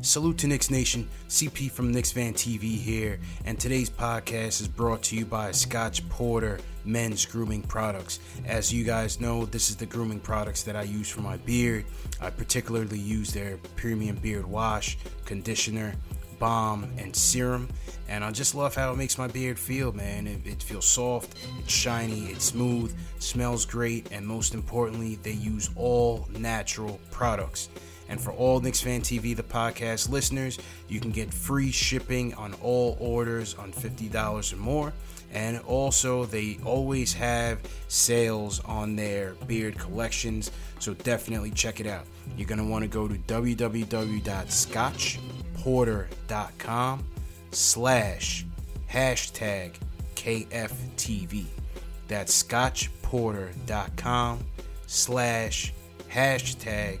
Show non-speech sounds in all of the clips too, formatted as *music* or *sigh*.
Salute to Knicks Nation, CP from Knicks Fan TV here, and today's podcast is brought to you by Scotch Porter Men's Grooming Products. As you guys know, this is the grooming products that I use for my beard. I particularly use their premium beard wash, conditioner, balm, and serum, and I just love how it makes my beard feel, man. It, it feels soft, it's shiny, it's smooth, smells great, and most importantly, they use all natural products. And for all Knicks Fan TV, the podcast listeners, you can get free shipping on all orders on $50 or more. And also, they always have sales on their beard collections, so definitely check it out. You're going to want to go to www.scotchporter.com slash hashtag KFTV. That's scotchporter.com slash hashtag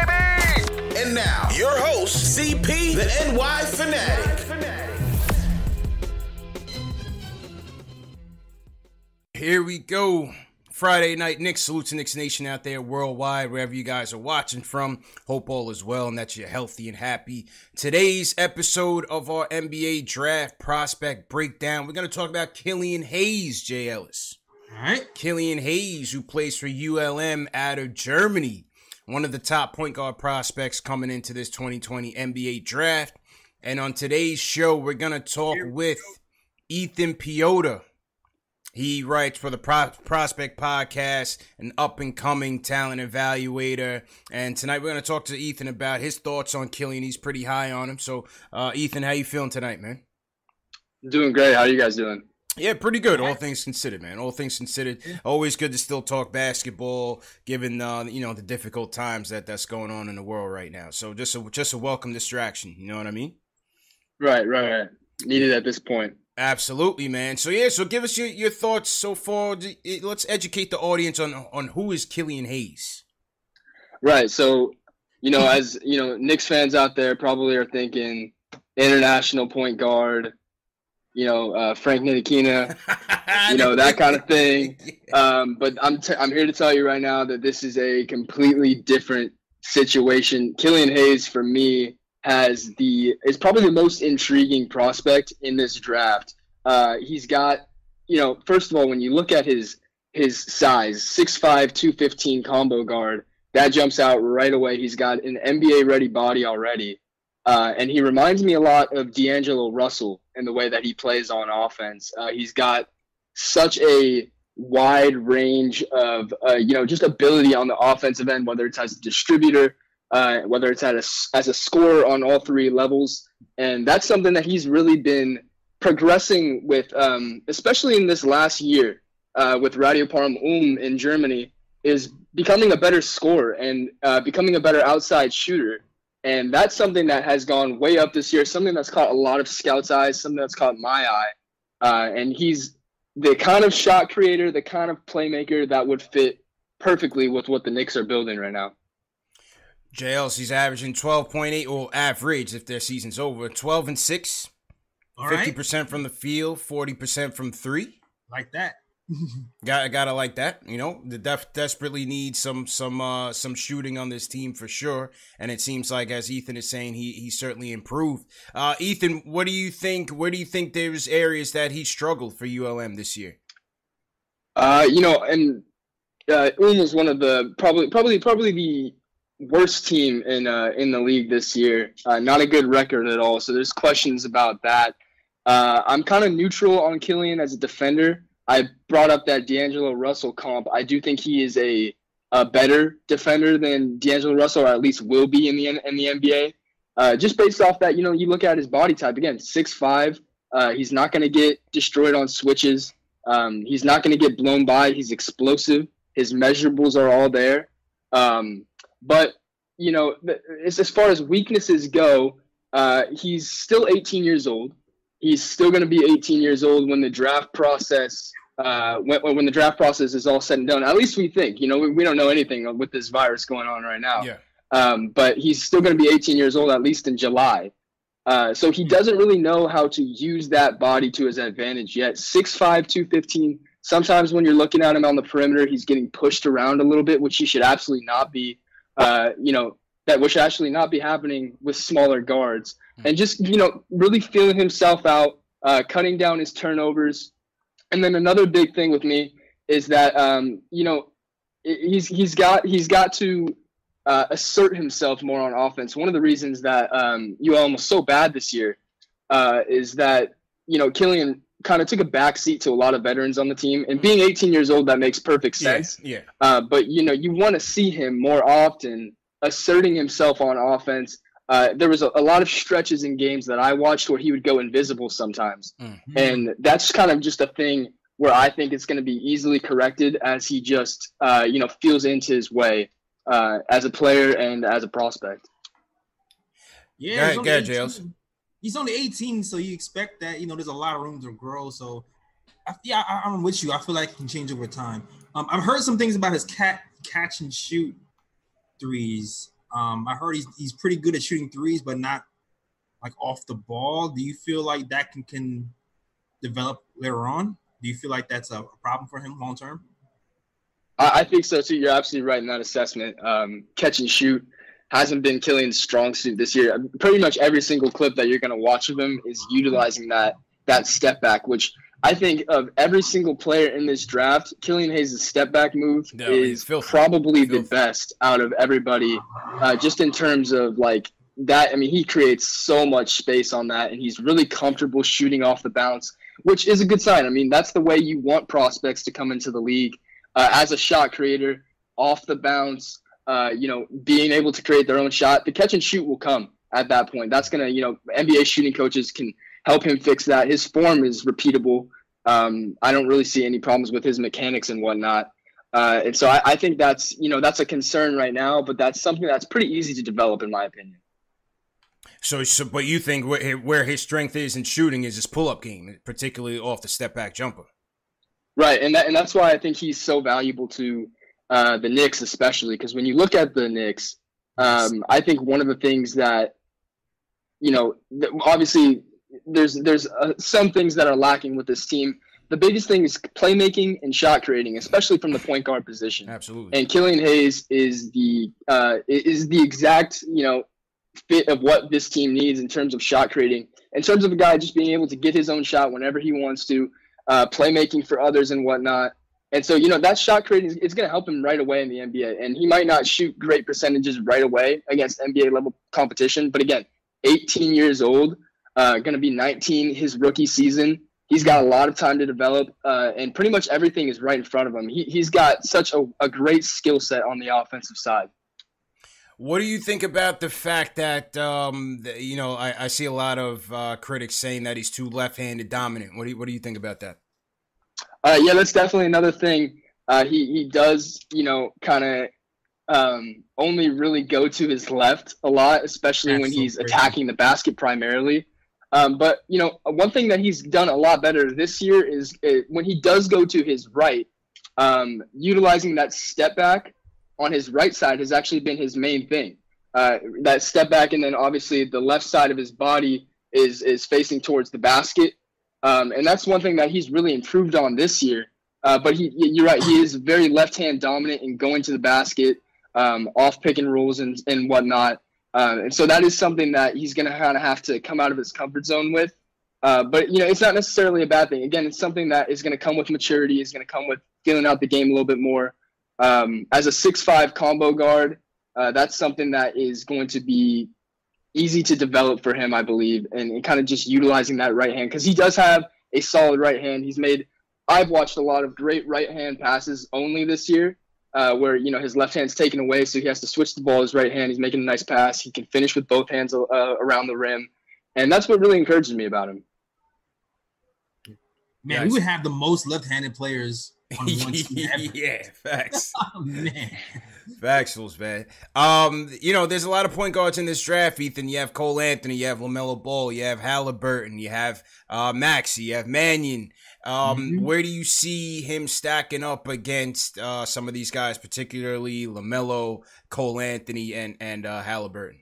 And now, your host, CP, the NY Fanatic. Here we go. Friday night, Knicks. Salute to Knicks Nation out there worldwide, wherever you guys are watching from. Hope all is well and that you're healthy and happy. Today's episode of our NBA draft prospect breakdown, we're going to talk about Killian Hayes, Jay Ellis. All right. Killian Hayes, who plays for ULM out of Germany, one of the top point guard prospects coming into this 2020 NBA draft. And on today's show, we're going to talk with Ethan Piota. He writes for the Pro- Prospect Podcast, an up and coming talent evaluator. And tonight we're going to talk to Ethan about his thoughts on Killian. He's pretty high on him. So, uh, Ethan, how you feeling tonight, man? Doing great. How are you guys doing? Yeah, pretty good. All things considered, man. All things considered, always good to still talk basketball, given uh, you know the difficult times that that's going on in the world right now. So just a just a welcome distraction. You know what I mean? Right, right, right. Needed at this point. Absolutely, man. So yeah, so give us your, your thoughts so far. Let's educate the audience on on who is Killian Hayes. Right. So, you know, as you know, Knicks fans out there probably are thinking international point guard, you know, uh, Frank Ntilikina, *laughs* you know, that kind of *laughs* thing. Um, but I'm t- I'm here to tell you right now that this is a completely different situation. Killian Hayes, for me, has the is probably the most intriguing prospect in this draft. Uh, he's got, you know, first of all, when you look at his his size, 6'5", 215 combo guard, that jumps out right away. He's got an NBA ready body already. Uh, and he reminds me a lot of D'Angelo Russell in the way that he plays on offense. Uh, he's got such a wide range of, uh, you know, just ability on the offensive end, whether it's as a distributor, uh, whether it's at a, as a scorer on all three levels. And that's something that he's really been progressing with, um, especially in this last year uh, with Radio Parm Um in Germany, is becoming a better scorer and uh, becoming a better outside shooter. And that's something that has gone way up this year, something that's caught a lot of scouts' eyes, something that's caught my eye. Uh, and he's the kind of shot creator, the kind of playmaker that would fit perfectly with what the Knicks are building right now. JLC's averaging 12.8 or average if their season's over. 12 and 6. All 50% right. from the field, 40% from 3. Like that. *laughs* got gotta like that, you know. The def desperately needs some some uh some shooting on this team for sure. And it seems like as Ethan is saying, he he certainly improved. Uh Ethan, what do you think where do you think there's areas that he struggled for ULM this year? Uh, you know, and uh ULM was one of the probably probably probably the worst team in uh, in the league this year. Uh, not a good record at all. So there's questions about that. Uh, I'm kind of neutral on Killian as a defender. I brought up that D'Angelo Russell comp. I do think he is a, a better defender than D'Angelo Russell, or at least will be in the in the NBA. Uh, just based off that, you know, you look at his body type again, six five. Uh, he's not going to get destroyed on switches. Um, he's not going to get blown by. He's explosive. His measurables are all there. Um, but you know, as, as far as weaknesses go, uh, he's still 18 years old. He's still going to be 18 years old when the draft process uh, when, when the draft process is all said and done. At least we think. You know, we, we don't know anything with this virus going on right now. Yeah. Um, but he's still going to be 18 years old at least in July. Uh, so he doesn't really know how to use that body to his advantage yet. 6'5", 215. Sometimes when you're looking at him on the perimeter, he's getting pushed around a little bit, which he should absolutely not be uh, you know, that which actually not be happening with smaller guards. Hmm. And just, you know, really feeling himself out, uh, cutting down his turnovers. And then another big thing with me is that, um, you know, he's he's got he's got to uh, assert himself more on offense. One of the reasons that um, ULM was so bad this year uh, is that you know Killian kind of took a backseat to a lot of veterans on the team. And being 18 years old, that makes perfect sense. Yeah. yeah. Uh, but you know, you want to see him more often asserting himself on offense. Uh, there was a, a, lot of stretches in games that I watched where he would go invisible sometimes, mm-hmm. and that's kind of just a thing where I think it's going to be easily corrected as he just uh, you know feels into his way uh, as a player and as a prospect. Yeah, go ahead, Jails he's only 18, so you expect that you know there's a lot of room to grow. So I, yeah, I, am with you. I feel like he can change over time. Um, I've heard some things about his cat catch and shoot threes. Um, I heard he's he's pretty good at shooting threes, but not like off the ball. Do you feel like that can can develop later on? Do you feel like that's a problem for him long term? I, I think so too. You're absolutely right in that assessment. Um, catch and shoot hasn't been Killian's strong suit this year. Pretty much every single clip that you're going to watch of him is utilizing that that step back, which I think of every single player in this draft, Killian Hayes' step back move no, is probably the best out of everybody, uh, just in terms of like that. I mean, he creates so much space on that, and he's really comfortable shooting off the bounce, which is a good sign. I mean, that's the way you want prospects to come into the league uh, as a shot creator, off the bounce, uh, you know, being able to create their own shot, the catch and shoot will come at that point. That's gonna, you know, NBA shooting coaches can help him fix that. His form is repeatable. Um, I don't really see any problems with his mechanics and whatnot. Uh, and so I, I, think that's, you know, that's a concern right now, but that's something that's pretty easy to develop, in my opinion. So, so but you think where, where his strength is in shooting is his pull-up game, particularly off the step-back jumper. Right, and that, and that's why I think he's so valuable to uh, the Knicks, especially because when you look at the Knicks, um, I think one of the things that you know, obviously, there's there's uh, some things that are lacking with this team. The biggest thing is playmaking and shot creating, especially from the point guard position. Absolutely. And Killian Hayes is the uh, is the exact you know fit of what this team needs in terms of shot creating. In terms of a guy just being able to get his own shot whenever he wants to, uh, playmaking for others and whatnot. And so, you know, that shot creating is going to help him right away in the NBA. And he might not shoot great percentages right away against NBA level competition. But again, 18 years old, uh, going to be 19 his rookie season. He's got a lot of time to develop, uh, and pretty much everything is right in front of him. He, he's got such a, a great skill set on the offensive side. What do you think about the fact that um, you know I, I, see a lot of uh, critics saying that he's too left-handed dominant? What do you, what do you think about that? Uh, yeah, that's definitely another thing. Uh, he he does, you know, kind of um, only really go to his left a lot, especially when he's attacking the basket primarily. Um, but you know, one thing that he's done a lot better this year is uh, when he does go to his right. um, utilizing that step back on his right side has actually been his main thing. Uh, that step back, and then obviously the left side of his body is is facing towards the basket, um, and that's one thing that he's really improved on this year. Uh, but he, you're right, he is very left hand dominant in going to the basket, um, off pick and rolls and and whatnot. Uh, and so that is something that he's going to kind of have to come out of his comfort zone with. Uh, but you know, it's not necessarily a bad thing. Again, it's something that is going to come with maturity. Is going to come with feeling out the game a little bit more. Um, as a six-five combo guard, uh, that's something that is going to be easy to develop for him, I believe, and, and kind of just utilizing that right hand because he does have a solid right hand. He's made. I've watched a lot of great right hand passes only this year, uh, where you know his left hand's taken away, so he has to switch the ball his right hand. He's making a nice pass. He can finish with both hands uh, around the rim, and that's what really encourages me about him. Man, we would have the most left-handed players on *laughs* one team. yeah, facts. *laughs* oh, man. Factuals, man. Um, you know, there's a lot of point guards in this draft, Ethan. You have Cole Anthony, you have LaMelo Ball, you have Halliburton, you have uh, Maxey, you have Mannion. Um, mm-hmm. Where do you see him stacking up against uh, some of these guys, particularly LaMelo, Cole Anthony, and and uh, Halliburton?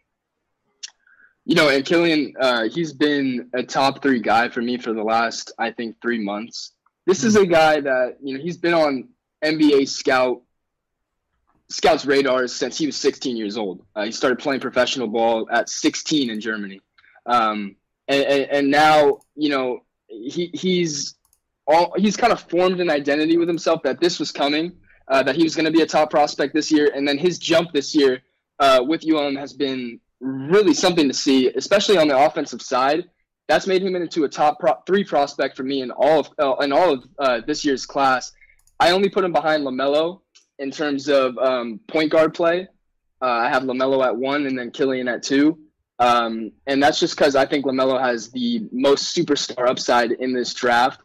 You know, and Killian, uh, he's been a top three guy for me for the last, I think, three months. This is a guy that you know he's been on NBA scout scouts radars since he was 16 years old. Uh, he started playing professional ball at 16 in Germany, um, and, and, and now you know he he's all he's kind of formed an identity with himself that this was coming, uh, that he was going to be a top prospect this year, and then his jump this year uh, with UM has been really something to see, especially on the offensive side. That's made him into a top pro- three prospect for me in all of uh, in all of uh, this year's class. I only put him behind Lamelo in terms of um, point guard play. Uh, I have Lamelo at one, and then Killian at two, um, and that's just because I think Lamelo has the most superstar upside in this draft.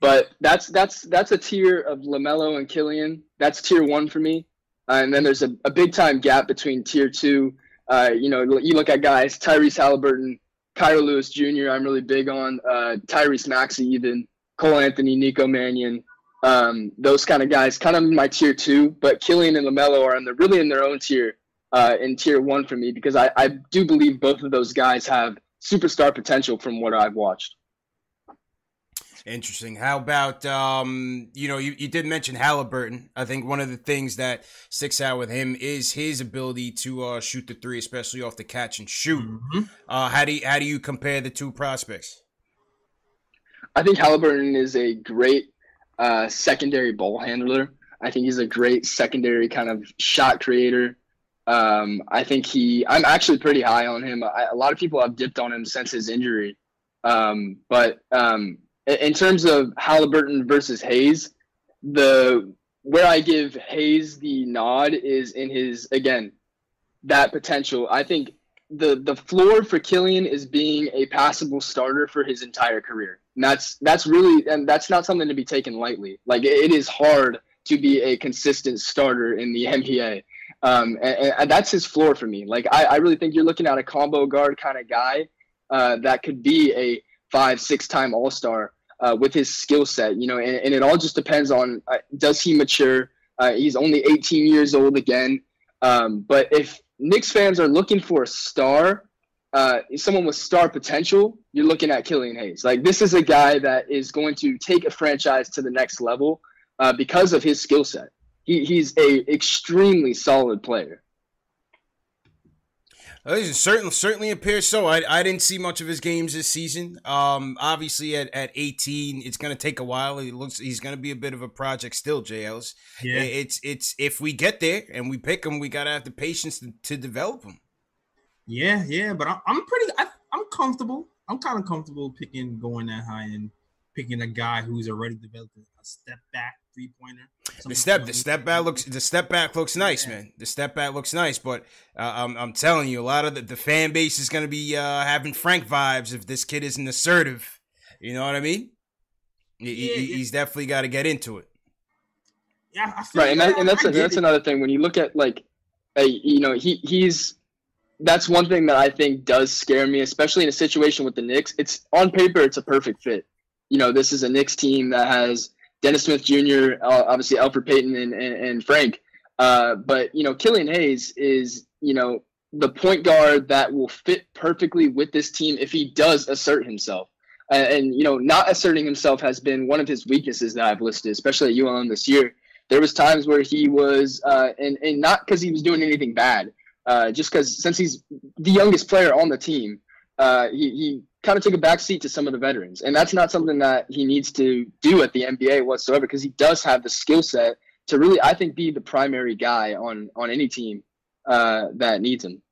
But that's that's that's a tier of Lamelo and Killian. That's tier one for me, uh, and then there's a, a big time gap between tier two uh, you know, you look at guys, Tyrese Halliburton, Kira Lewis Jr. I'm really big on uh, Tyrese Maxey, even Cole Anthony, Nico Mannion, um, those kind of guys, kind of my tier two. But Killian and Lamelo are in the really in their own tier, uh, in tier one for me because I, I do believe both of those guys have superstar potential from what I've watched. Interesting. How about um, you know, you, you did mention Halliburton. I think one of the things that sticks out with him is his ability to uh, shoot the three, especially off the catch and shoot. Mm-hmm. Uh, how do you, how do you compare the two prospects? I think Halliburton is a great uh, secondary ball handler. I think he's a great secondary kind of shot creator. Um, I think he. I'm actually pretty high on him. I, a lot of people have dipped on him since his injury, um, but um, in terms of Halliburton versus Hayes, the where I give Hayes the nod is in his again that potential. I think the the floor for Killian is being a passable starter for his entire career. And that's that's really and that's not something to be taken lightly. Like it is hard to be a consistent starter in the *laughs* NBA. Um, and, and, that's his floor for me. Like I, I really think you're looking at a combo guard kind of guy uh, that could be a five, six time All Star uh, with his skill set, you know, and, and, it all just depends on uh, does he mature. Uh, he's only 18 years old again, um, but if Knicks fans are looking for a star, uh, someone with star potential, you're looking at Killian Hayes. Like this is a guy that is going to take a franchise to the next level uh, because of his skill set. He, he's a extremely solid player. It certainly certainly appears so. I, I didn't see much of his games this season. Um, obviously at, at 18, it's going to take a while. He looks he's going to be a bit of a project still. JLs. Yeah. It's it's if we get there and we pick him, we got to have the patience to, to develop him. Yeah, yeah, but I'm, I'm pretty. I, I'm comfortable. I'm kind of comfortable picking going that high and picking a guy who's already developed step back three pointer. The step, the step back looks, the step back looks nice, yeah. man. The step back looks nice, but uh, I'm, I'm telling you, a lot of the, the fan base is going to be uh, having Frank vibes if this kid isn't assertive. You know what I mean? He, yeah, he, he's definitely got to get into it. Yeah, right, and, that, and that's a, that's it. another thing when you look at like, a, you know, he he's that's one thing that I think does scare me, especially in a situation with the Knicks. It's on paper, it's a perfect fit. You know, this is a Knicks team that has Dennis Smith Jr., uh, obviously Elfrid Payton and, and, and Frank. Uh, but you know, Killian Hayes is you know the point guard that will fit perfectly with this team if he does assert himself. Uh, and you know, not asserting himself has been one of his weaknesses that I've listed, especially at ULM this year. There was times where he was, uh, and and not because he was doing anything bad, uh, just because since he's the youngest player on the team, uh, he, he kind of took a backseat to some of the veterans, and that's not something that he needs to do at the NBA whatsoever because he does have the skill set to really, I think, be the primary guy on on any team uh, that needs him.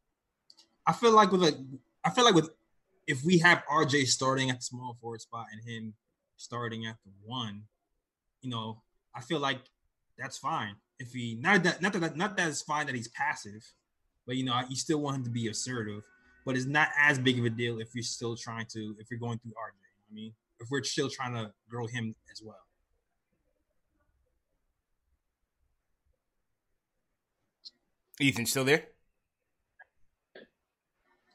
I feel like with a, I feel like with if we have RJ starting at the small forward spot and him starting at the one, you know, I feel like that's fine. If he not that not that not that it's fine that he's passive, but you know, you still want him to be assertive. But it's not as big of a deal if you're still trying to if you're going through RJ. I mean, if we're still trying to grow him as well. Ethan, still there?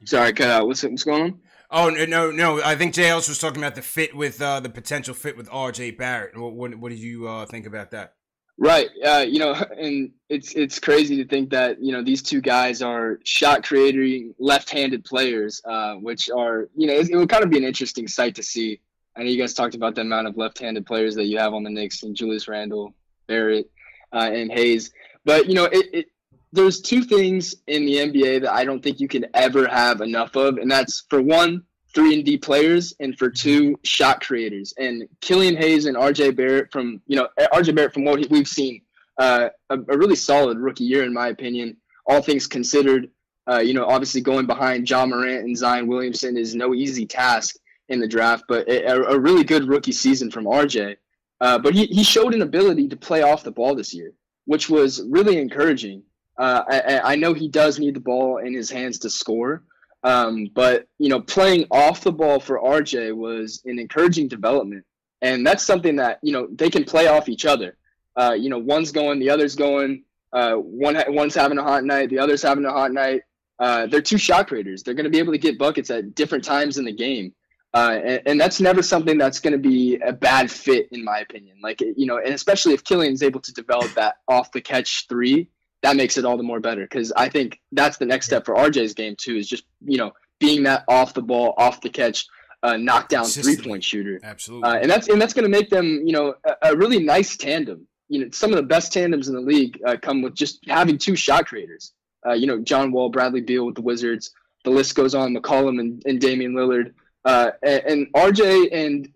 Sorry, cut out. What's what's going on? Oh no, no. I think JLs was talking about the fit with uh, the potential fit with RJ Barrett. What what, what did you uh, think about that? Right. Uh, you know, *laughs* and it's it's crazy to think that you know these two guys are shot creating left-handed players, uh, which are you know it, it would kind of be an interesting sight to see. I know you guys talked about the amount of left-handed players that you have on the Knicks, and Julius Randle, Barrett, uh, and Hayes. But you know, it, it there's two things in the NBA that I don't think you can ever have enough of, and that's for one, three and D players, and for two, shot creators. And Killian Hayes and RJ Barrett from you know RJ Barrett from what we've seen, uh, a, a, really solid rookie year in my opinion. All things considered, uh, you know, obviously going behind Ja Morant and Zion Williamson is no easy task in the draft, but a, a really good rookie season from RJ. Uh, but he, he showed an ability to play off the ball this year, which was really encouraging. Uh, I, I, know he does need the ball in his hands to score, um, but you know, playing off the ball for RJ was an encouraging development, and that's something that you know they can play off each other. Uh, you know, one's going, the other's going. Uh, one one's having a hot night, the other's having a hot night. Uh, they're two shot creators. They're going to be able to get buckets at different times in the game. Uh, and, and, that's never something that's going to be a bad fit, in my opinion. Like, you know, and especially if Killian's able to develop that off the catch three, that makes it all the more better because I think that's the next step for RJ's game too is just you know being that off the ball, off the catch, uh, knockdown three point shooter. Absolutely, uh, and that's and that's going to make them you know a, a, really nice tandem. You know, some of the best tandems in the league uh, come with just having two shot creators. Uh, you know, John Wall, Bradley Beal with the Wizards. The list goes on. McCollum and, and Damian Lillard. Uh, and, and, RJ and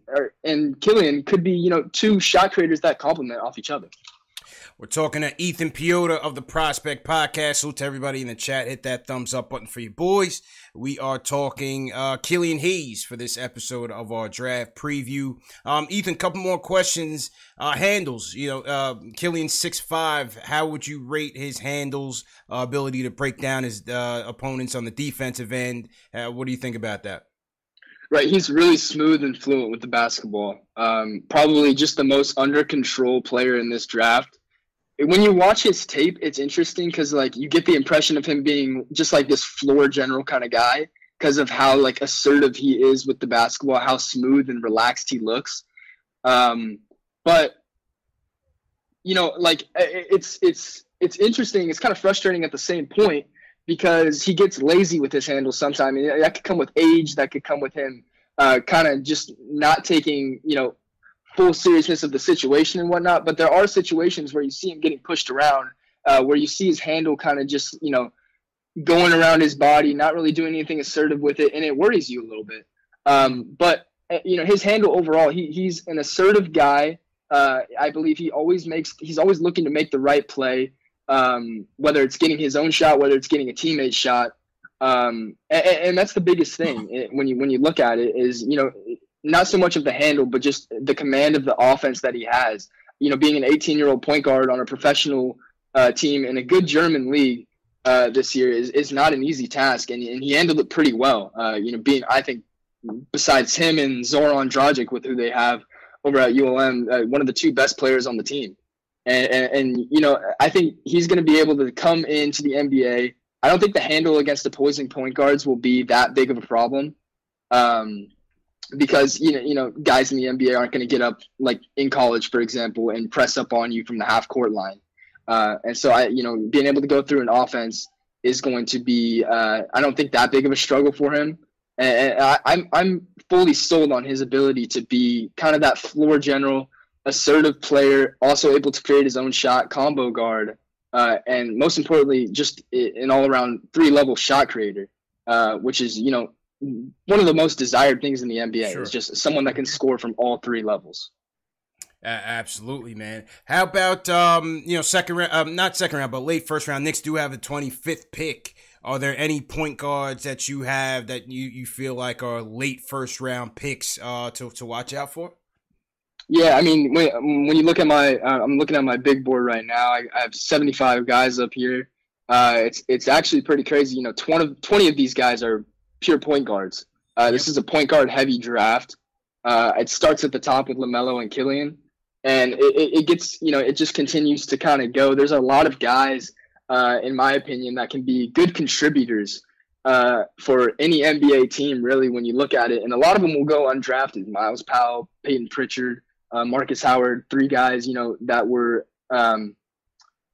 and Killian could be you know two shot creators that complement off each other. We're talking to Ethan Piota of the Prospect Podcast. Salute to everybody in the chat. Hit that thumbs up button for you boys. We are talking uh, Killian Hayes for this episode of our draft preview. Um, Ethan, couple more questions. Uh, handles, you know, uh, Killian six five. How would you rate his handles uh, ability to break down his uh, opponents on the defensive end? Uh, what do you think about that? Right, he's really smooth and fluent with the basketball. Um, probably just the most under control player in this draft when you watch his tape, it's interesting because like you get the impression of him being just like this floor general kind of guy because of how like assertive he is with the basketball, how smooth and relaxed he looks. Um, but you know, like it's it's it's interesting. It's kind of frustrating at the same point because he gets lazy with his handle sometimes. that could come with age. That could come with him uh, kind of just not taking you know full seriousness of the situation and whatnot. But there are situations where you see him getting pushed around, uh, where you see his handle kind of just you know going around his body, not really doing anything assertive with it, and it worries you a little bit. Um, but uh, you know his handle overall, he he's an assertive guy. Uh, I believe he always makes he's always looking to make the right play, um, whether it's getting his own shot, whether it's getting a teammate shot. Um, and, and, that's the biggest thing eh, when you when you look at it is you know not so much of the handle, but just the command of the offense that he has. You know, being an 18 year old point guard on a professional uh, team in a good German league uh, this year is, is not an easy task, and, and he handled it pretty well. Uh, you know, being I think besides him and Zoran Dragic, with who they have over at ULM, uh, one of the two best players on the team. And, and, and you know, I think he's going to be able to come into the NBA. I don't think the handle against opposing point guards will be that big of a problem. Um, because you know you know guys in the NBA aren't going to get up like in college, for example, and press up on you from the half court line. Uh, and so I, you know, being able to go through an offense is going to be, uh, I don't think that big of a struggle for him. And I, I'm I'm fully sold on his ability to be kind of that floor general, assertive player, also able to create his own shot, combo guard, uh, and most importantly, just an all around three level shot creator, uh, which is you know one of the most desired things in the NBA sure. is just someone that can score from all three levels. Uh, absolutely, man. How about um, you know second round, um, not second round, but late first round. Knicks do have the twenty fifth pick. Are there any point guards that you have that you, you feel like are late first round picks uh, to to watch out for? Yeah, I mean when when you look at my, uh, I'm looking at my big board right now. I, I have 75 guys up here. Uh, it's it's actually pretty crazy. You know, 20 20 of these guys are pure point guards. Uh, this is a point guard heavy draft. Uh, it starts at the top with Lamelo and Killian and it, it gets you know it just continues to kind of go. There's a lot of guys, uh, in my opinion, that can be good contributors uh, for any NBA team. Really, when you look at it, and a lot of them will go undrafted. Myles Powell, Payton Pritchard, uh, Marcus Howard, three guys you know that were. Um,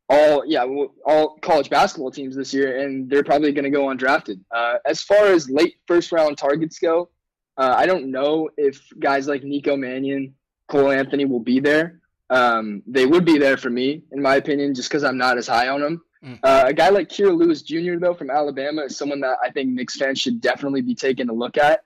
all yeah, all college basketball teams this year, and they're probably going to go undrafted. Uh, as far as late first round targets go, uh, I don't know if guys like Nico Mannion, Cole Anthony will be there. Um, they would be there for me, in my opinion, just because I'm not as high on them. Mm. Uh, a guy like Kira Lewis Jr., though, from Alabama, is someone that I think Knicks fans should definitely be taking a look at.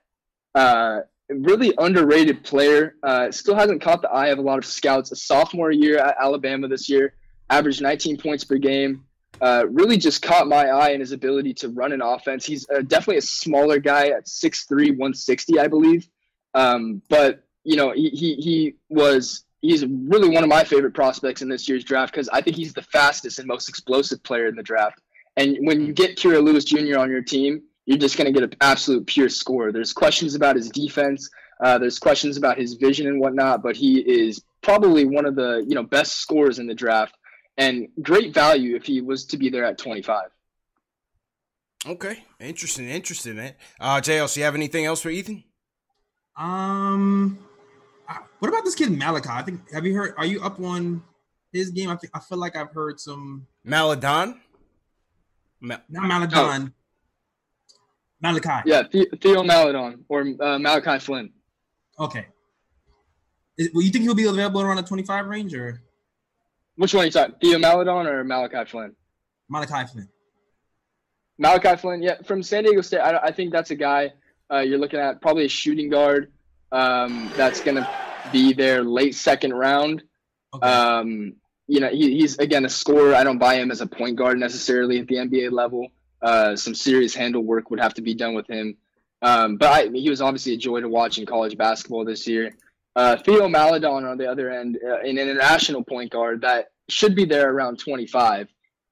Uh, really underrated player. Uh, still hasn't caught the eye of a lot of scouts. A sophomore year at Alabama this year, averaged 19 points per game. Uh, really just caught my eye in his ability to run an offense. He's uh, definitely a smaller guy at 6'3", 160, I believe. Um, but you know, he, he, he was he's really one of my favorite prospects in this year's draft because I think he's the fastest and most explosive player in the draft. And when you get Kira Lewis Jr. on your team, you're just going to get an absolute pure score. There's questions about his defense. Uh, there's questions about his vision and whatnot, but he is probably one of the you know best scorers in the draft and great value if he was to be there at 25. Okay, interesting, interesting, man. Uh, JL, you have anything else for Ethan? Um, what about this kid Malachi? I think have you heard? Are you up on his game? I think I feel like I've heard some Maledon. Ma- Not Maledon. Oh. Malachi. Yeah, Theo Maledon or uh, Malachi Flynn. Okay. Is, well, you think he'll be available around the 25 range or? Which one are you talking? Theo Maledon or Malachi Flynn? Malachi Flynn. Malachi Flynn, yeah, from San Diego State. I, I think that's a guy uh, you're looking at probably a shooting guard um, that's going to be there late second round. Okay. Um, you know, he, he's again a scorer. I don't buy him as a point guard necessarily at the NBA level. Uh, some serious handle work would have to be done with him. Um, but I, he was obviously a joy to watch in college basketball this year. Uh, Theo Maledon on the other end, uh, an international point guard that should be there around 25,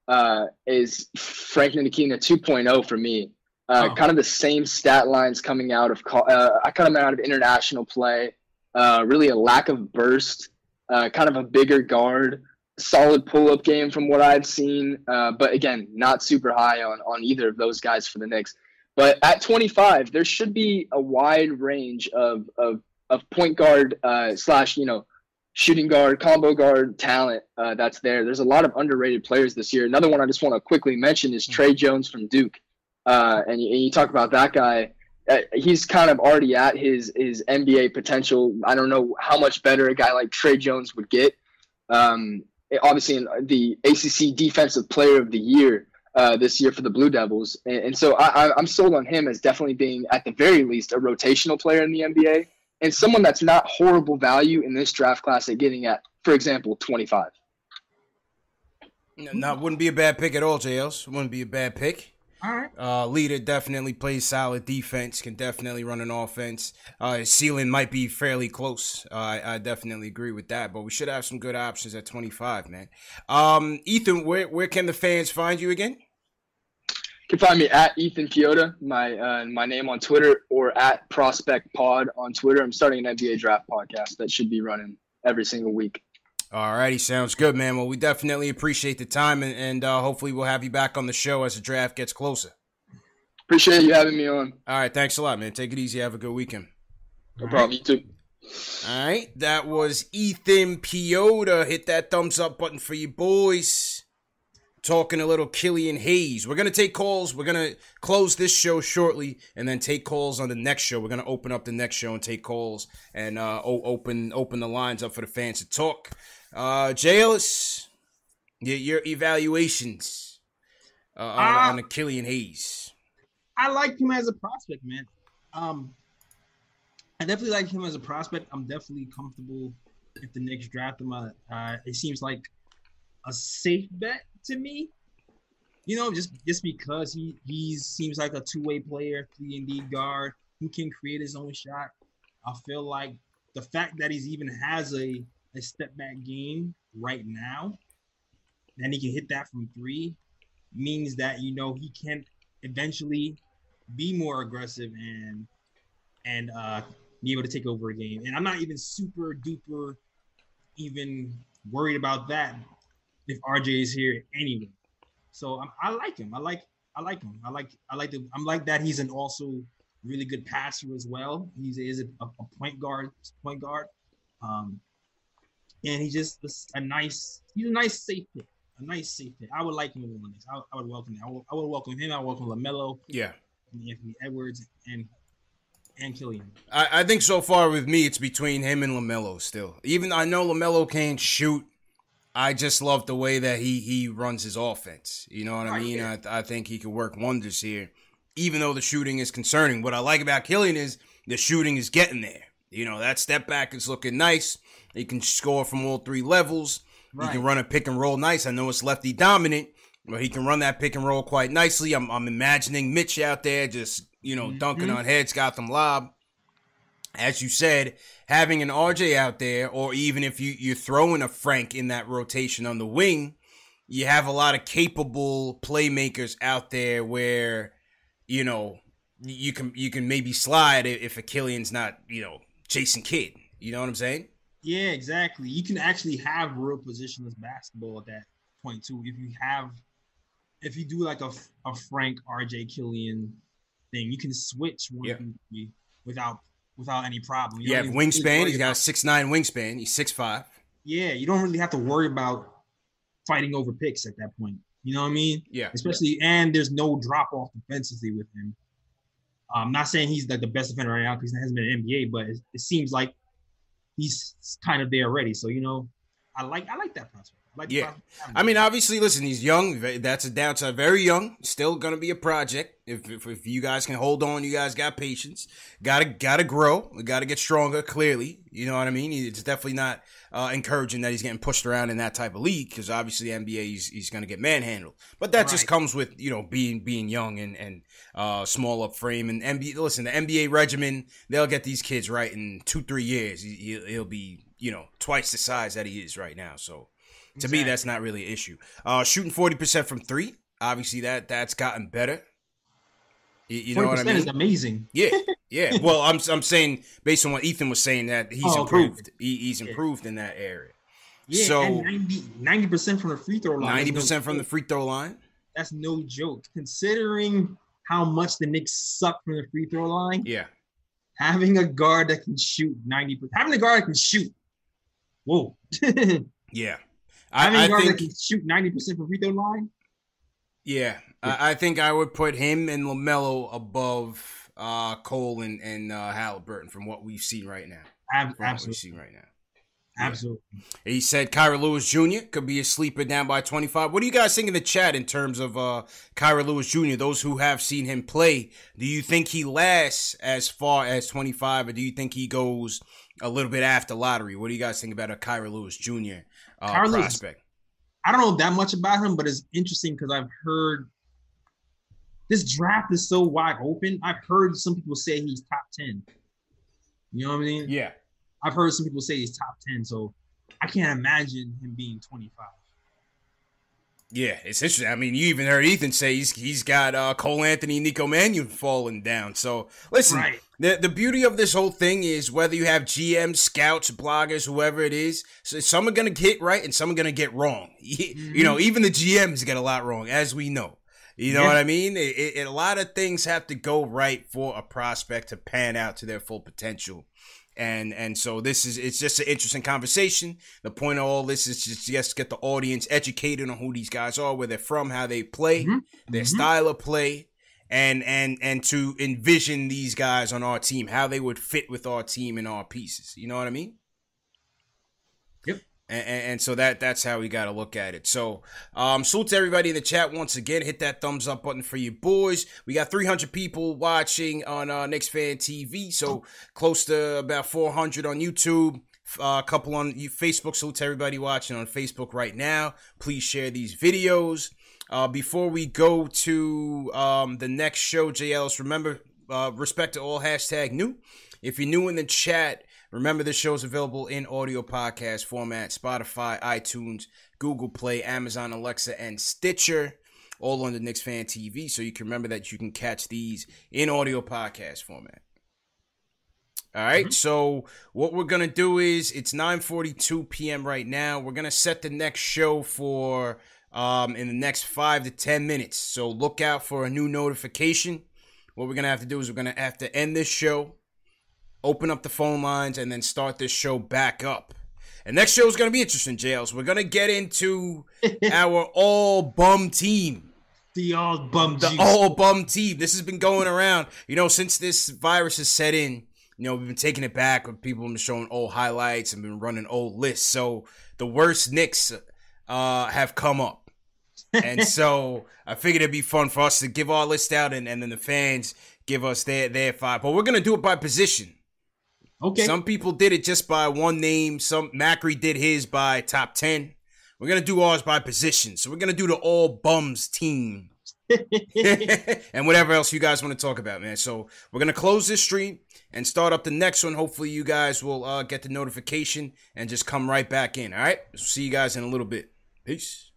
uh, is Frank Ntilikina 2.0 for me. Uh, oh. Kind of the same stat lines coming out of uh, coming out of international play. Uh, really a lack of burst, uh, kind of a bigger guard, solid pull up game from what I've seen. Uh, but again, not super high on on either of those guys for the Knicks. But at 25, there should be a wide range of of, of point guard uh, slash you know shooting guard, combo guard talent uh, that's there. There's a lot of underrated players this year. Another one I just want to quickly mention is Tre Jones from Duke. Uh, and, you, and, you, talk about that guy. Uh, he's kind of already at his his NBA potential. I don't know how much better a guy like Tre Jones would get. Um, obviously, in the ACC Defensive Player of the Year uh, this year for the Blue Devils, and, and so I, I'm sold on him as definitely being at the very least a rotational player in the NBA and someone that's not horrible value in this draft class at getting at, for example, 25. No, wouldn't be a bad pick at all, JLs. Wouldn't be a bad pick. All right. Uh, leader definitely plays solid defense. Can definitely run an offense. Uh, his ceiling might be fairly close. Uh, I, I, definitely agree with that. But we should have some good options at 25, man. Um, Ethan, where where can the fans find you again? You can find me at Ethan Piota, my uh, my name on Twitter, or at Prospect Pod on Twitter. I'm starting an NBA draft podcast that should be running every single week. All righty, sounds good, man. Well, we definitely appreciate the time, and, and uh, hopefully we'll have you back on the show as the draft gets closer. Appreciate you having me on. All right, thanks a lot, man. Take it easy. Have a good weekend. No problem. You too. All right, that was Ethan Piota. Hit that thumbs up button for you boys. Talking a little Killian Hayes. We're gonna take calls. We're gonna close this show shortly, and then take calls on the next show. We're gonna open up the next show and take calls and uh, open open the lines up for the fans to talk. Uh, Jailus, your, your evaluations uh, on, uh, on the Killian Hayes. I like him as a prospect, man. Um, I definitely like him as a prospect. I'm definitely comfortable if the Knicks draft him. Uh, uh, it seems like a safe bet to me. You know, just just because he he seems like a two way player, three and D guard, who can create his own shot. I feel like the fact that he's even has a a step back game right now, and he can hit that from three, means that you know he can eventually be more aggressive and and uh, be able to take over a game. And I'm not even super duper even worried about that if RJ is here anyway. So I'm, I like him. I like I like him. I like I like the I'm like that. He's an also really good passer as well. He's is a, a, point guard point guard, um, and he's just a nice he's a nice safe pick. A nice safe pick. I would like him in the Knicks. I, I would welcome him. I would, I would welcome him. I would welcome Lamelo. Yeah. Anthony Edwards and and Killian. I, I think so far with me, it's between him and Lamelo. Still, even I know Lamelo can't shoot. I just love the way that he he runs his offense. You know what I mean? I, I think he could work wonders here, even though the shooting is concerning. What I like about Killian is the shooting is getting there. You know that step back is looking nice. He can score from all three levels. Right. He can run a pick and roll nice. I know it's lefty dominant, but he can run that pick and roll quite nicely. I'm I'm imagining Mitch out there just you know, mm-hmm. dunking on heads, got them lob. As you said, having an RJ out there, or even if you, you're throwing a Frank in that rotation on the wing, you have a lot of capable playmakers out there where, you know, you can you can maybe slide if a Killian's not, you know, Jason Kidd. You know what I'm saying? Yeah, exactly. You can actually have real positionless basketball at that point too. If you have, if you do like a, a Frank RJ Killian thing. You can switch one yeah. without without any problem. You yeah, wingspan. He's got a six nine wingspan. He's six five. Yeah, you don't really have to worry about fighting over picks at that point. You know what I mean? Yeah. Especially yeah. and there's no drop off defensively with him. I'm not saying he's like the best defender right now because he hasn't been in NBA, but it, it, seems like he's kind of there already. So you know, I like I like that prospect. Like yeah, I mean, obviously, listen, he's young. That's a downside. Very young. Still gonna be a project. If, if, if you guys can hold on, you guys got patience. Gotta gotta grow. Gotta get stronger. Clearly, you know what I mean. It's definitely not uh, encouraging that he's getting pushed around in that type of league because obviously NBA he's, he's gonna get manhandled. But that right. just comes with you know being being young and and uh, small up frame and NBA. Listen, the NBA regimen they'll get these kids right in two three years. He, he'll be you know twice the size that he is right now. So to exactly. me, that's not really an issue. Uh, shooting forty percent from three, obviously that that's gotten better. You, you know what I mean? Is amazing. Yeah, *laughs* yeah. well, I'm I'm saying based on what Ethan was saying that he's oh, improved. Okay. He, he's improved yeah. in that area. Yeah, so 90 percent from the free throw line. Ninety percent from the free throw line. That's no joke, considering how much the Knicks suck from the free throw line. Yeah, having a guard that can shoot ninety having a guard that can shoot. Whoa. *laughs* yeah, I, mean, guard think, can shoot ninety percent from free throw line. Yeah, yeah. I, I, think I would put him and Lamelo above uh, Cole and, and uh, Halliburton from what we've seen right now. Ab- absolutely, seen right now. Absolutely. Yeah. He said Kira Lewis Jr. could be a sleeper down by 25. What do you guys think in the chat in terms of uh, Kira Lewis Jr., those who have seen him play? Do you think he lasts as far as 25, or do you think he goes a little bit after lottery? What do you guys think about a Kira Lewis Jr uh, Carlos, prospect. I don't know that much about him, but it's interesting because I've heard this draft is so wide open. I've heard some people say he's top 10. You know what I mean? Yeah. I've heard some people say he's top 10. So I can't imagine him being 25. Yeah, it's interesting. I mean, you even heard Ethan say he's he's got uh, Cole Anthony, Nico Mannion falling down. So listen, right. the the beauty of this whole thing is whether you have GM, scouts, bloggers, whoever it is, so some are gonna get right and some are gonna get wrong. *laughs* Mm-hmm. You know, even the GMs get a lot wrong, as we know. You know yeah. what I mean? It, it, a lot of things have to go right for a prospect to pan out to their full potential. And and so this is it's just an interesting conversation. The point of all this is just just get the audience educated on who these guys are, where they're from, how they play, mm-hmm. their mm-hmm. style of play, and and and to envision these guys on our team, how they would fit with our team and our pieces. You know what I mean? And, and, so that that's how we got to look at it. So, um, salute to everybody in the chat once again. Hit that thumbs up button for you boys. We got 300 people watching on uh, Knicks Fan TV, so close to about 400 on YouTube. Uh, a couple on Facebook. Salute to everybody watching on Facebook right now. Please share these videos. Uh, before we go to um, the next show, JLs, remember, uh, respect to all hashtag new. If you're new in the chat, Remember, this show is available in audio podcast format Spotify, iTunes, Google Play, Amazon, Alexa, and Stitcher, all on the Knicks Fan TV. So you can remember that you can catch these in audio podcast format. All right, mm-hmm. so what we're gonna do is it's 9:42 p.m. right now. We're gonna set the next show for um, in the next five to ten minutes. So look out for a new notification. What we're gonna have to do is we're gonna have to end this show open up the phone lines, and then start this show back up. And next show is going to be interesting, Jails. We're going to get into *laughs* our all bum team. The all bum The all bum team. This has been going around, you know, since this virus has set in. You know, we've been taking it back with people been showing old highlights and been running old lists. So the worst Knicks uh, have come up. and *laughs* so I figured it'd be fun for us to give our list out and, and then the fans give us their, their five. But we're going to do it by position. Okay. Some people did it just by one name. Some Macri did his by top ten. We're gonna do ours by position. So we're gonna do the all bums team. *laughs* *laughs* and whatever else you guys want to talk about, man. So we're gonna close this stream and start up the next one. Hopefully, you guys will uh, get the notification and just come right back in. All right. See you guys in a little bit. Peace.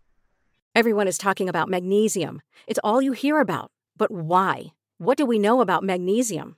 Everyone is talking about magnesium. It's all you hear about. But why? What do we know about magnesium?